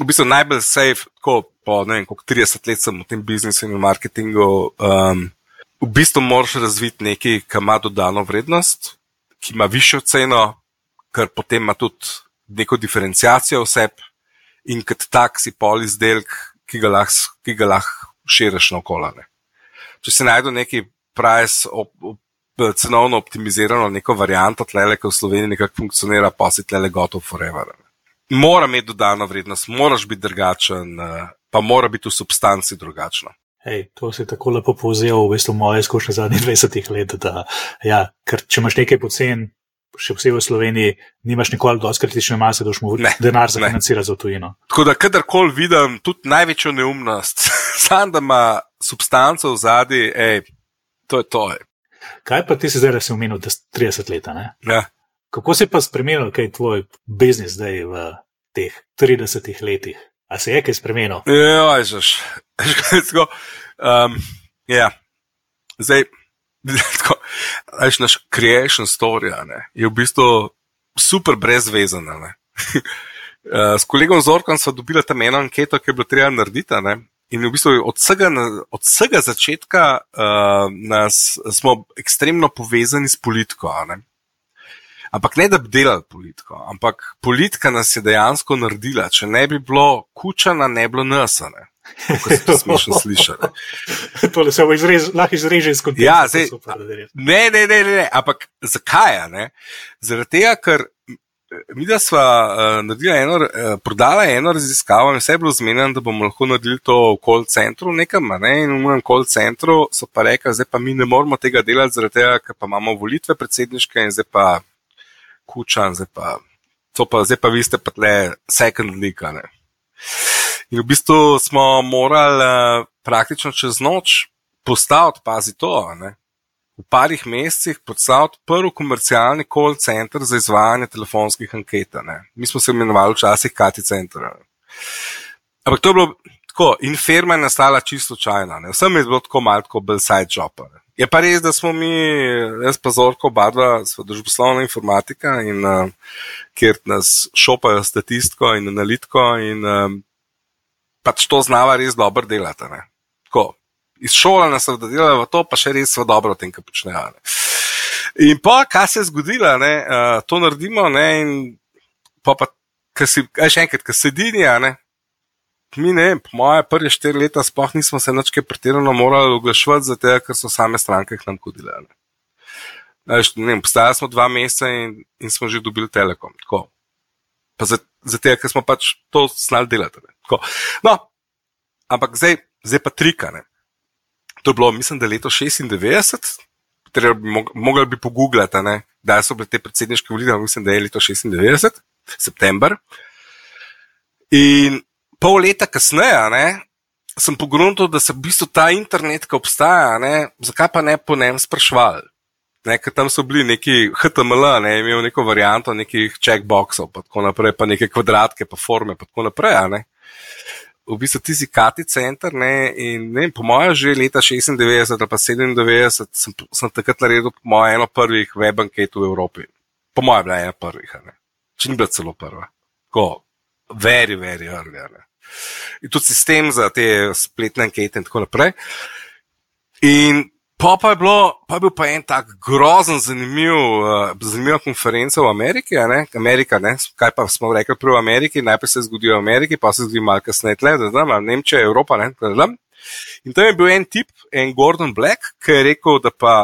v bistvu najbolj safe, tako po ne vem, koliko 30 let sem v tem biznisu in v marketingu. Um, v bistvu moraš razviti nekaj, kar ima dodano vrednost, ki ima višjo ceno, ker potem ima tudi neko diferencijacijo vseb in kot tak si pol izdelek, ki ga lahko lahko širiš na okolane. Če se najde neki price, op, op, cenovno optimizirano neko varianto, tlele, ki v Sloveniji nekako funkcionira, pa si tlele gotov forever. Mora imeti dodano vrednost, moraš biti drugačen, eh, pa mora biti v substanci drugačno. Hej, to si tako lepo povzel, v bistvu moje izkušnje zadnjih 20 let. Da, ja, ker če imaš nekaj pocen, še posebej v Sloveniji, nimaš nikoli dosti kritične mase, da boš mu Ne, denar ne. zafinancirati za tujino. Tako da, kadarkoli vidim tudi največjo neumnost, sam da ima substanco v zadnji, hej, to je to. ej. Kaj pa ti si zdaj, da si omenil, da si 30 let? Ja. Kako se je pa spremenil, kaj je tvoj biznis zdaj v teh 30 letih? A se je kaj spremenil? Ja, ježiš. Tako, um, ja. Zdaj, tako, veš, naš creation story ne, je v bistvu super brezvezan. a ne. Uh, S kolegom Zorkom smo dobili tam eno anketo, ki je bilo treba narediti. ne, In v bistvu od vsega, od vsega začetka uh, nas, smo ekstremno povezani s politiko. Ne? Ampak ne da bi delali politiko, ampak politika nas je dejansko naredila. Če ne bi bilo kučana, ne bi bilo nas. a Ne? Kako se to smešno sliši. ne. Tole se bo izrez, lahko izreže iz konteksta. Ja, to zdaj- super. Ne, ne, ne, ne, ne. ampak zakaj? Zaradi tega, ker mi, da smo uh, naredili eno, uh, prodala eno raziskavo in vse je bilo zmenjeno, da bomo lahko naredili to v call centru nekam, ne? in v enem call centru so pa rekli, zdaj pa mi ne moramo tega delati, zaradi tega, ker pa imamo volitve predsedniške in zdaj pa kučan, zdaj pa, pa, zdaj pa vi ste pa tle second league. a ne. In v bistvu smo morali uh, praktično čez noč postaviti, pazi to, ne, v parih mesecih postaviti prvi komercialni call center za izvajanje telefonskih anket. ne. Mi smo se imenovali včasih Kati Center. Ampak to je bilo tako, in firma je nastala čisto slučajno. ne. Vsem je bilo tako malo kot side job. ne. Je pa res, da smo mi, jaz pa Zorko, oba dva, smo družboslovna informatika in uh, kjer nas šopajo statistiko in analitiko in um, pač to znava res dobro delati. ne. Tako, iz šole nas je da delajo to, pa še res so dobro v tem, kar počnejo. ne. In pa, kaj se je zgodilo, ne, uh, to naredimo, ne, in pa, pa kar si, aj še enkrat, kar sedini, a ne. Mi ne, po moje prve štiri leta sploh nismo se nič kaj pretirano morali oglaševati, zato ker so same stranke k nam hodile. Ne. Veš, ne vem, Postajali smo dva meseca in, in smo že dobili telekom. Tako. Pa zato, ker smo pač to znali delati. No, ampak zdaj, zdaj pa trikane. To je bilo, mislim, da je leto 96, treba bi mog- mogli bi pogooglati, a ne, kdaj so bile te predsedniške volitve, mislim, da je leto 96, september. In pol leta kasneje, ne, sem pogrunil, da se v bistvu ta internet, ki obstaja, ne, zakaj pa ne po njem sprašvali. Ne, tam so bili neki HTML, ne, imel neko varianto nekih checkboxov, pa tako naprej, pa neke kvadratke, pa forme, pa tako naprej. V bistvu ti si Kati center, ne, in ne, po mojem, že leta 96 ali pa 97 sem, sem takrat naredil, po mojem, eno prvih web anket v Evropi. Po mojem, bila ena prvih, ne. Če ni bila celo prva. Tako, very, very early, ne. In tudi sistem za te spletne ankete in tako naprej. In Pa, pa, je bilo, pa je bil pa en tak grozen, zanimiv, uh, zanimiva konferenca v Ameriki. Ne? Amerika, ne? kaj pa smo rekli prvo v Ameriki, najprej se zgodi v Ameriki, pa se zgodi malo kasneje, tle, da znam, Nemčija, Evropa. Ne? In tam je bil en tip, en Gordon Black, ki je rekel, da pa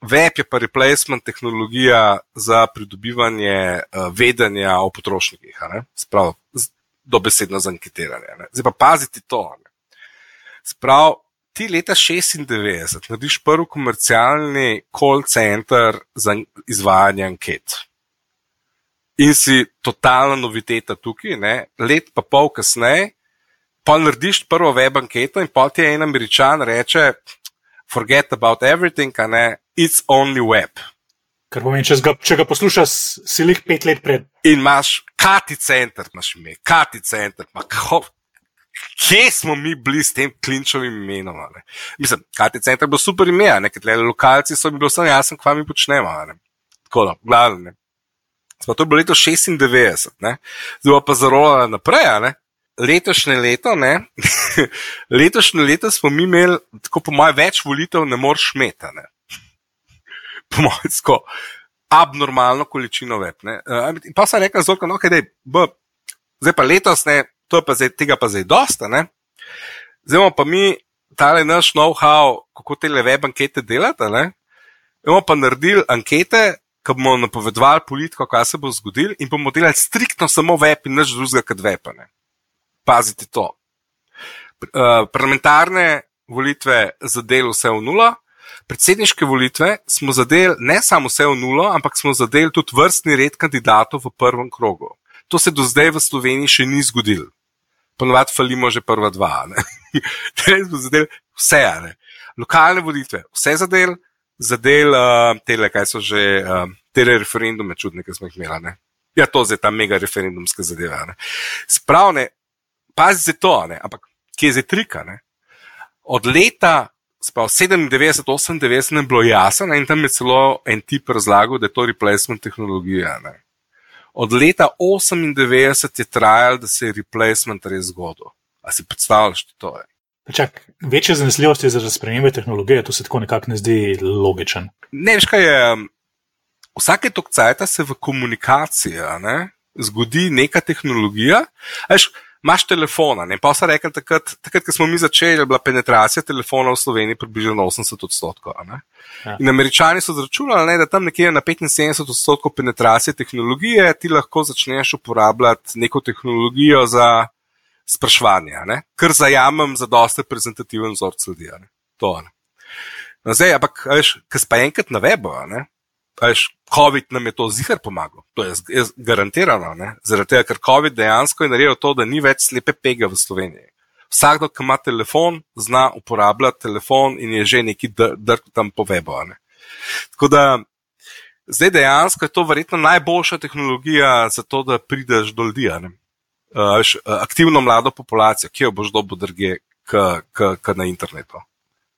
web je pa replacement tehnologija za pridobivanje uh, vedenja o potrošnikih, sprav, dobesedno za anketiranje. Zdaj pa paziti to. Sprav, ti leta 96 narediš prvi komercialni call center za izvajanje anket. In si totalna noviteta tukaj, ne? let pa pol kasneje, pa narediš prvo web anketo in pa ti en američan reče: Forget about everything, a ne, it's only web. Kar pomeni, če ga, če ga poslušaš, si jih pet let pred. In imaš kati center, imaš ime, kati center, kako, kje smo mi bili s tem klinčovim imenom. Ne? Mislim, Kati center bo super ime, nekaj lokalci so mi bili vsem jasni, kva mi počnemo. Tako da, glavno. Smo to bilo leto 96, ne? zdaj pa zarolala naprej. Ne? Letošnje leto, ne? letošnje leto smo mi imeli, tako po mojem, več volitev ne moreš. Ne? Po mojem, tako abnormalno količino web. Uh, pa sem rekel, zelo, no, okay, zdaj pa letos, ne, to je pa zdaj, tega pa zdaj dosta. Ne? Zdaj imamo pa mi tale naš know-how, kako te web ankete delate. Ne? Imamo pa naredili ankete, ki bomo napovedovali politiko, kaj se bo zgodilo, in bomo delali striktno samo web in nič drugega kot web. Ne? Pazite to. Uh, parlamentarne volitve zadeli vse v nula, predsedniške volitve smo zadeli ne samo vse v nula, ampak smo zadeli tudi vrstni red kandidatov v prvem krogu. To se do zdaj v Sloveniji še ni zgodilo ponovadi falimo že prva dva. Zadeli vse, ne? lokalne voditve, vse zadel, zadel uh, tele, kaj so že uh, te referendume, čudne, ki smo jih imeli. Ne? Ja, to je ta mega referendumska zadeva. Spravne, pazi se to, ne? ampak kje je zdaj trika? Ne? Od leta. Sprav 97, 98 je bilo jasno, in tam je celo en tip razlagal, da je to replacement tehnologija. Ne od leta 98 je trajalo, da se je replacement res zgodil. A si predstavljaš, da to je? Čak, večje zanesljivosti za spremembe tehnologije, to se tako nekako ne zdi logičen. Ne, veš kaj je. Vsake tok cajta se v komunikaciji ne, zgodi neka tehnologija. Veš, imaš telefona. Ne? Pa so rekli, takrat, takrat, ko smo mi začeli, je bila penetracija telefona v Sloveniji približno 80 odstotkov. Ja. In američani so zračunali, da tam nekje na 75 odstotkov penetracije tehnologije ti lahko začneš uporabljati neko tehnologijo za sprašvanje, ne? kar zajamem za dosta reprezentativen vzorc ljudi. To. No, zdaj, ampak, veš, kaj pa enkrat na webu, Veš, COVID nam je to zihar pomagal, to je, je garantirano, ne? zaradi tega, ker COVID dejansko je naredil to, da ni več slepe pege v Sloveniji. Vsakdo, ki ima telefon, zna uporabljati telefon in je že neki drg tam po webu. Tako da zdaj dejansko je to verjetno najboljša tehnologija za to, da prideš do ljudi. Uh, aktivno mlado populacijo, ki jo boš dobil drge, kot na internetu.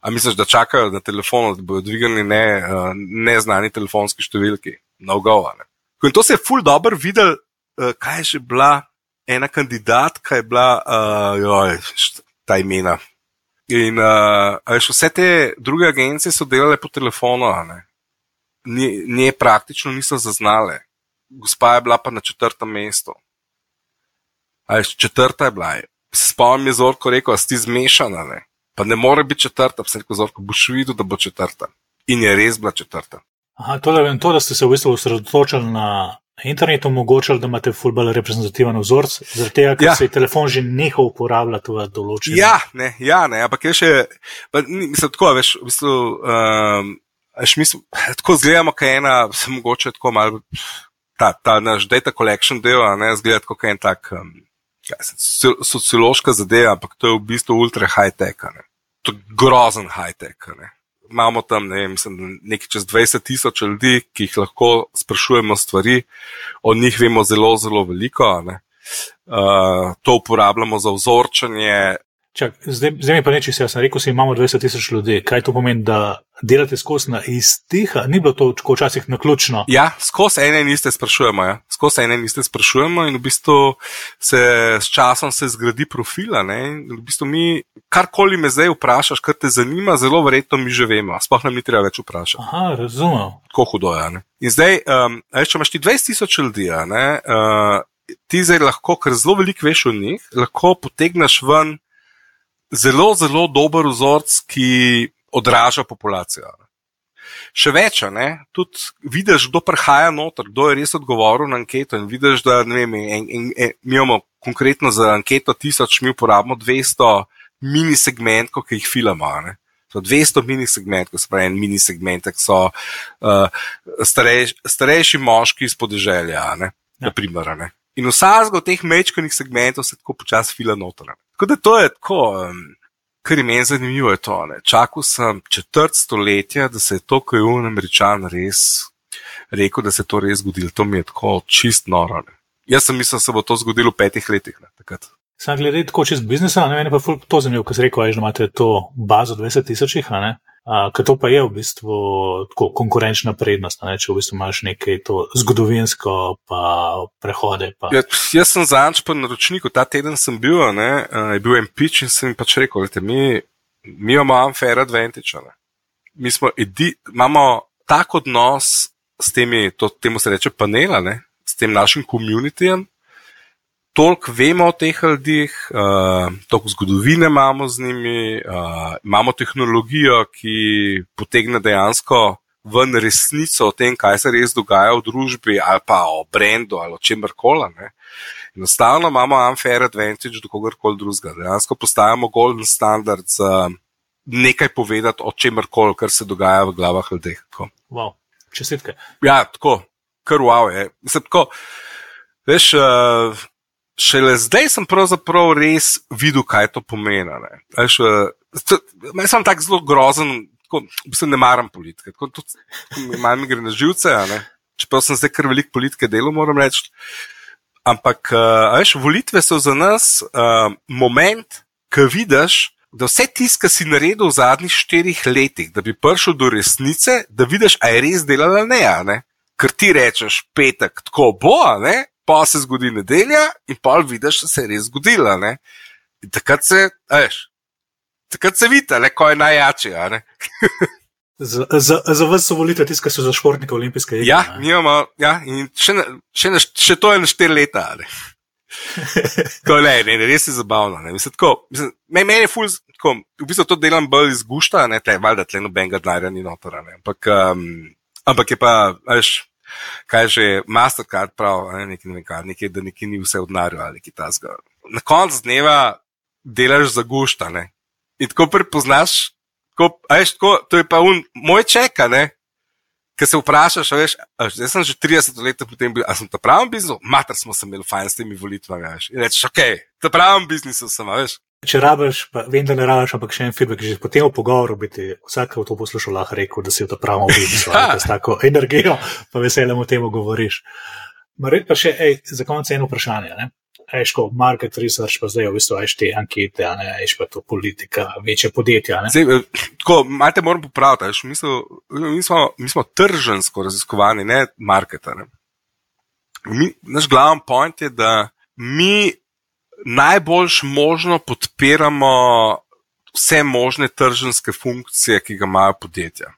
A misliš, da čakajo na telefonu, da bodo dvignili ne, uh, neznani telefonski številki, no govor. In to se je ful dobro videl, uh, kaj je že bila ena kandidatka, je bila, uh, joj, ta imena. In uh, veš, vse te druge agencije so delale po telefonu, nje praktično niso zaznale. Gospa je bila pa na četrtem mestu. Veš, četrta je bila. Spomnim je zorko rekel, a si zmešana. Ne? Pa ne more biti četrta, vse ko zorko boš videl, da bo četrta. In je res bila četrta. Aha, to, da, to, da ste se v bistvu osredotočili na internetu, omogočili, da imate fulbalo reprezentativen vzorc, zaradi tega, ker ja. se je telefon že nehal uporabljati v določenem. Ja, ne, ja, ne, ampak je še, pa, mislim, tako, veš, v bistvu, um, veš, mislim, tako zgledamo, kaj je ena, se mogoče tako malo, ta, ta naš data collection del, ne, zgleda kot en tak. Um, sociološka zadeva, ampak to je v bistvu ultra high-tech. Ne. To grozen high-tech. Ne. Imamo tam ne, mislim, nekaj čez 20 tisoč ljudi, ki jih lahko sprašujemo stvari, o njih vemo zelo, zelo veliko. Uh, to uporabljamo za vzorčanje. Čak, zdaj, zdaj mi pa neči se, jaz sem rekel, da imamo 20 tisoč ljudi. Kaj to pomeni, da delate skozi na iztiha? Ni bilo to včasih naključno? Ja, skozi ene in iste sprašujemo. Ja. Skozi ene in iste sprašujemo in v bistvu se s časom se zgradi profila. V bistvu mi, karkoli me zdaj vprašaš, kar te zanima, zelo verjetno mi že vemo. Sploh nam ni treba več vprašati. Aha, razumem. Tako hudo je. Ne? In zdaj, um, če imaš ti 20 tisoč ljudi, ne, uh, ti zdaj lahko, ker zelo veliko veš o njih, lahko potegneš ven zelo, zelo dober vzorec, ki odraža populacijo. Še več, ne? tudi vidiš, kdo prihaja noter, kdo je res odgovoril na anketo. In vidiš, da vem, en, en, en, mi imamo konkretno za anketo 1000, mi uporabimo 200 mini segmentov, ki jih filamo. Ne? So 200 mini segmentov, se pravi, en mini segment, ki so uh, starej, starejši moški iz podeželja. Ja. Naprimer, ne? In vsak od teh mečkanih segmentov se tako počasi fila noter. Tako da to je tako, kar je meni zanimivo, je to. Ne. Čakal sem četrt stoletja, da se je to, ko je un američan res rekel, da se je to res zgodilo. To mi je tako čist noro. Ne. Jaz sem mislil, da se bo to zgodilo v petih letih. Ne, Sam glede tako čez biznisa, ne vem, pa to zanimivo, ko si rekel, da imate to bazo 20 tisočih, ker to pa je v bistvu tako konkurenčna prednost, ne, če v bistvu imaš nekaj to zgodovinsko pa prehode. Pa. Ja, jaz sem zanč po naročniku, ta teden sem bil, ne, je bil pič in sem pač rekel, da mi, mi imamo unfair advantage. Ne. Mi smo edi, imamo tak odnos s temi, to, temu se reče panela, ne, s tem našim komunitijem, toliko vemo o teh ljudeh, uh, toliko zgodovine imamo z njimi, uh, imamo tehnologijo, ki potegne dejansko ven resnico o tem, kaj se res dogaja v družbi, ali pa o brendu, ali o čemer koli. Enostavno imamo unfair advantage do kogarkoli drugega. Dejansko postajamo golden standard za nekaj povedati o čemer koli, kar se dogaja v glavah ljudeh. Wow. Čestitke. Ja, tako, kar wow je. Mislim, tako, veš, uh, šele zdaj sem pravzaprav res videl, kaj to pomeni. Jaz sem tako zelo grozen, tako, se ne maram politike, tako tudi malo mi gre na živce. Čeprav sem zdaj kar veliko politike delo, moram reči. Ampak, veš, volitve so za nas uh, moment, ki vidiš, da vse tisto, kar si naredil v zadnjih štirih letih, da bi prišel do resnice, da vidiš, a je res delala ne, ne. Ker ti rečeš, petek, tako bo, ne, pa se zgodi nedelja in pa vidiš, da se je res zgodila. Ne? In takrat se, veš, takrat se vidi, ko je najjači. Za, za, za vas so volitve so za športnike olimpijske igre. Ja, imamo, ja, in še, še, še to je na štiri leta. Tako je, ne, ne, res je zabavno. Mislim, tako, mislim, meni je ful, tako, v bistvu to delam bolj iz gušta, ne, te, valjda tle nobenega denarja ni notora. Ampak, um, ampak je pa, veš, kaj že Mastercard pravi, ne, ne, ne, nekaj, da nekaj ni vse odnarjo ali kaj tasga. Na koncu dneva delaš za guštane in tako prepoznaš, tako, veš, tako, to je pa un, moj čeka, ne. Ker se vprašaš, veš, zdaj sem že 30 let po tem, ali sem ta pravi biznis, mater smo se imeli fajn s temi volitvami, veš. In rečeš, ok, ta pravi biznis sem, veš. Če rabiš, pa vem, da ne rabiš, ampak še en feedback, že po tem pogovoru bi ti vsak, ki to poslušal, lahko rekel, da si v to pravno vidiš, da s tako energijo, pa veseljem o tem govoriš. Marit pa še, ej, za konec eno vprašanje, ne? Ejško, market research, pa zdaj v bistvu ajš te ankete, ne, ejš pa to politika, večje podjetja, ne. Zdaj, tako, majte moram popraviti, ejš, mi, mi, smo, mi smo tržensko raziskovani, ne. Mi, naš glaven point je, da mi najboljš možno podpiramo vse možne tržanske funkcije, ki ga imajo podjetja.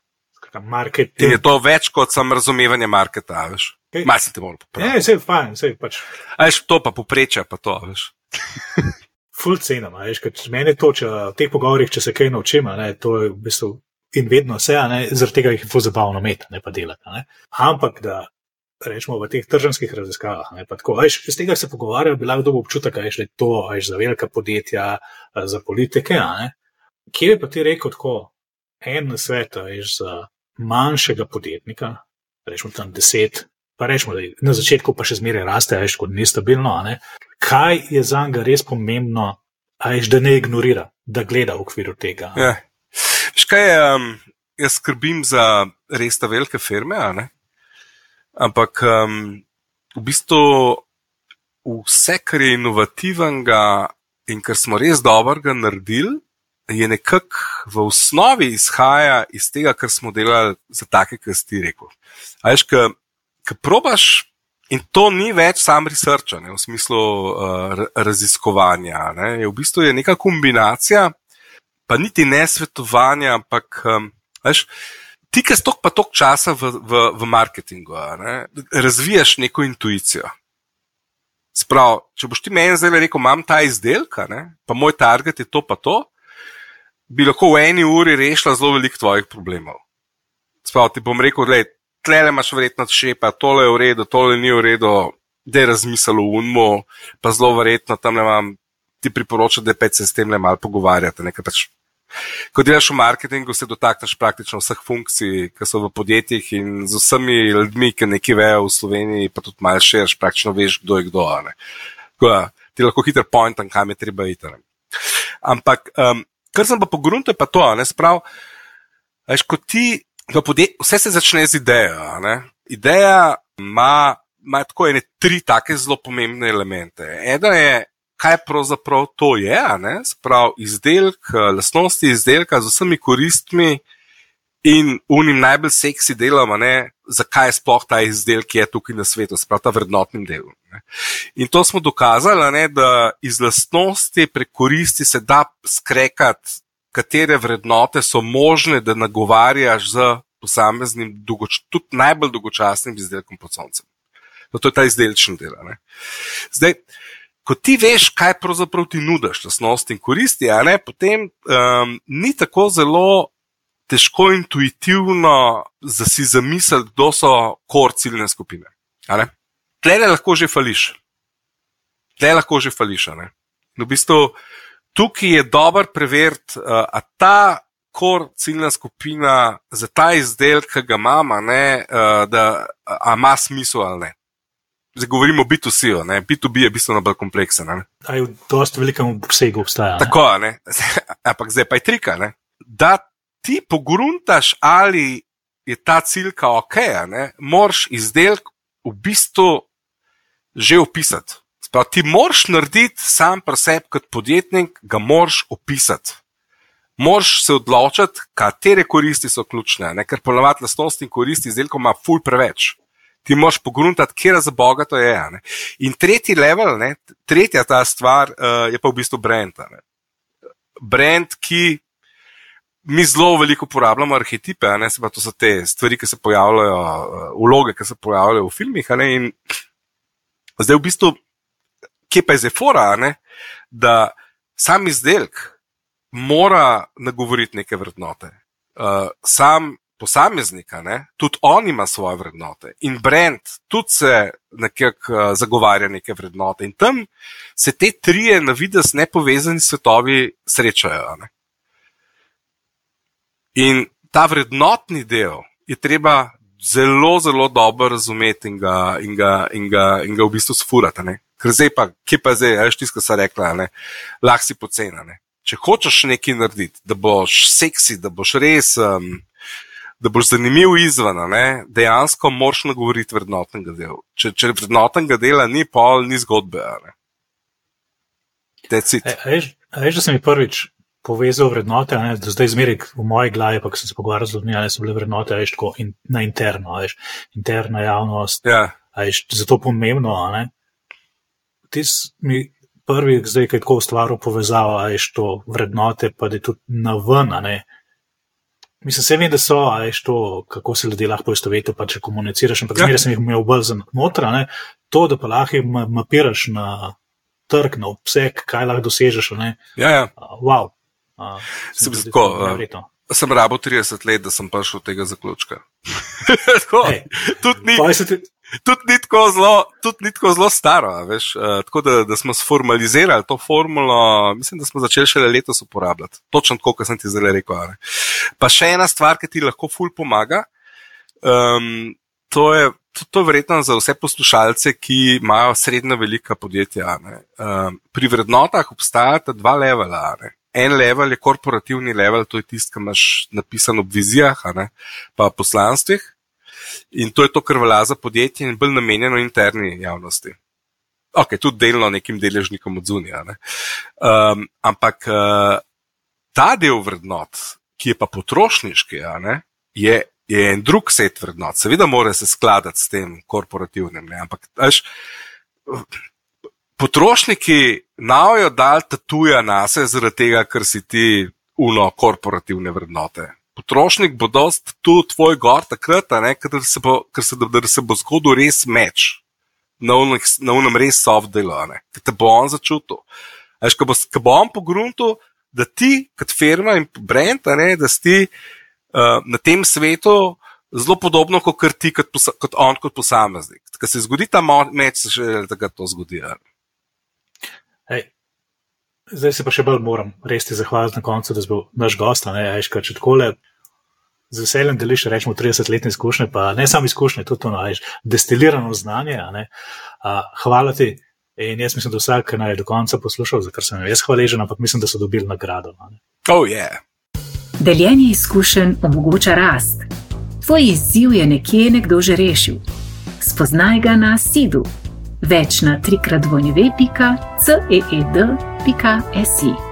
Marketing. In je to več kot samo razumevanje marketa, veš. Okay. Malo se te mora popraviti. Ne, vse je fajn, vse je pač. Veš, to pa popreča, pa to, veš. Full cena, veš, ker meni to, če v teh pogovorih, če se kaj naučim, ne, to je v bistvu in vedno vse, ne, zaradi tega jih je full zabavno imeti, ne pa delati, ne. Ampak da rečemo, v teh tržanskih raziskavah. Iz tega se pogovarjajo, bila je dobo občutek, da je to ajš, za velika podjetja, za politike. Kje bi pa ti rekel tako, en svet, ajš, za manjšega podjetnika, rečemo tam deset, pa rečemo, da na začetku pa še zmeraj raste, ajš, kot nestabilno. Ne? Kaj je za njega res pomembno, ajš, da ne ignorira, da gleda v okviru tega? Ja. Škaj um, jaz skrbim za res ta velike firme, ne? Ampak um, v bistvu vse, kar je inovativnega, in ker smo res dobro naredili, je nekako v osnovi izhaja iz tega, kar smo delali za take, ki si ti rekel. Ajš, ki probaš. In to ni več sam research, ne, v smislu uh, raziskovanja. Ne. Je v bistvu je neka kombinacija, pa niti ne svetovanja, ampak um, ti, ki si tok pa tok časa v, v, v marketingu, ne, razvijaš neko intuicijo. Sprav, če boš ti meni zdaj rekel, imam ta izdelek, pa moj target je to, pa to, bi lahko v eni uri rešila zelo veliko tvojih problemov. Sprav, ti bom rekel, da tle imaš verjetno šepa, tole je v redu, tole ni v redu, da je razmislil unmu, pa zelo verjetno tam ne vam ti priporočam, da se s tem le malo pogovarjate. Pač, ko delaš v marketingu, se dotakneš praktično vseh funkcij, ki so v podjetjih in z vsemi ljudmi, ki nekaj vejo v Sloveniji, pa tudi malo širiš, praktično veš, kdo je kdo. Ko, ti lahko hiter pointam, kam je treba iti. Ampak, um, kar sem pa pogrunil, je pa to, ne sprav. Veš, ko ti podjet, vse se začne z idejo. Ne? Ideja ima, ima tako ene tri take zelo pomembne elemente. Eno je, kaj pravzaprav to je, sprav izdelek, lastnosti izdelka z vsemi koristmi in unim najbolj seksi delom, zakaj je sploh ta izdelek je tukaj na svetu, sprav ta vrednotnim delom. Ne? In to smo dokazali, ne, da iz lastnosti prek koristi se da skrekati katere vrednote so možne, da nagovarjaš z posameznim, dolgoč, tudi najbolj dolgočasnim izdelkom pod soncem. No, to je ta izdelčni del. Ne? Zdaj, ko ti veš, kaj pravzaprav ti nudiš, lasnosti in koristi, ne, potem um, ni tako zelo težko intuitivno za si zamisliti, kdo so kor ciljne skupine. Tle lahko že fališ. Tle lahko že fališ. V bistvu, tukaj je dobro preveriti, da ta kor ciljna skupina za ta izdelek, ki ga imamo, da ima smisel ali ne. Zdaj govorimo o B2C, B2B je bistveno bolj kompleksen. Aj v dosti velikem obsegu obstaja. Tako, ne? ampak zdaj pa je trika. Ne? Da ti pogruntaš, ali je ta ciljka ok, moraš izdelek v bistvu že opisati. Sprav, ti moraš narediti sam pri sebi kot podjetnik, ga moraš opisati. Moraš se odločiti, katere koristi so ključne, ne? ker ponovadi lastnosti in koristi izdelkov ima ful preveč. Ti moraš pogruntati, kje za boga to je. Ne? In tretji level, ne? tretja ta stvar uh, je pa v bistvu brand. Ne? Brand, ki mi zelo veliko uporabljamo, arhetipe, ne se pa to so te stvari, ki se pojavljajo, uh, vloge, ki se pojavljajo v filmih. In zdaj v bistvu kje pa je zdaj fora, ne? da sam izdelek mora nagovoriti neke vrednote. Uh, sam posameznik, tudi on ima svoje vrednote in brand tudi se nekako uh, zagovarja neke vrednote. In tam se te trije na vides nepovezani svetovi srečajo. Ne? In ta vrednotni del je treba zelo, zelo dobro razumeti in ga, in ga, in ga, in ga v bistvu sfurati. Ker zdaj pa, kje pa zdaj, veš, tisto, kar sem rekla, lahko si pocena. Ne? Če hočeš nekaj narediti, da boš seksi, da boš res, um, da boš zanimiv izven, ne? dejansko moraš nagovoriti vrednotnega dela. Če, če vrednotnega dela ni, pol ni zgodbe. Veš, da sem jih prvič povezal vrednote, ne, da zdaj zmeraj v moji glavi, pa sem se pogovarjal z ljudmi, ali so bile vrednote, veš, tako in, na interno, veš, interna javnost. Ja. Veš, zato pomembno, ne, ti mi prvi, zdaj, ki je tako ustvaril povezavo, a je to vrednote, pa da je tudi na ven. Mislim, se vem, da so, a je to, kako se ljudje lahko poistovetijo, pa če komuniciraš, ampak ja. zmeraj sem jih imel bolj za notra, to, da pa lahko mapiraš na trg, na obseg, kaj lahko dosežeš. Ja, ja. Wow. Se mi zdi tako. Sem rabo 30 let, da sem prišel do tega zaključka. hey, tudi ni tudi ni tako zelo, tudi ni tako zelo staro. Veš, uh, tako da, da smo sformalizirali to formulo, mislim, da smo začeli šele letos uporabljati. Točno tako, kot sem ti zdaj rekel. Ne. Pa še ena stvar, ki ti lahko ful pomaga. Um, to, je, to, to je verjetno za vse poslušalce, ki imajo srednja velika podjetja. Um, pri vrednotah obstajata dva levela. Ne. En level je korporativni level, to je tisti, ki imaš napisan v vizijah, pa poslanstvih. In to je to, kar velja za podjetje in bolj namenjeno interni javnosti. ok, tudi delno nekim deležnikom od zunija. Ne? Um, ampak uh, ta del vrednot, ki je pa potrošniški, ne, je, je en drug set vrednot. Seveda mora se skladati s tem korporativnim, ne? ampak veš, potrošniki navajo dal tatuja na se zaradi tega, ker si ti uno korporativne vrednote. Potrošnik bo dost tu tvoj gor takrat, ne, ker, se bo, ker se, da, da se bo zgodil res meč na unem res soft delu, ker te bo on začutil. Veš, ko bo, ko bo on pogruntil, da ti, kot firma in brand, ne, da si uh, na tem svetu zelo podobno kot ti, kot, posa, kot on, kot posameznik. Ko se zgodi ta meč, se že takrat to zgodi. Hej, zdaj se pa še bolj moram res ti zahvaliti na koncu, da si bil naš gost. Če tako le z veseljem deliš, rečemo, 30-letne izkušnje, pa ne samo izkušnje, tudi to najš, destilirano znanje. A, hvala ti. In jaz mislim, da vsak naj do konca poslušal, za kar sem jaz hvaležen, ampak mislim, da so dobili nagrado. Oh, yeah. Deljenje izkušenj omogoča rast. Tvoj izziv je nekje nekdo že rešil. Spoznaj ga na Sidu. Več na trikrat vojneve.ceed.si.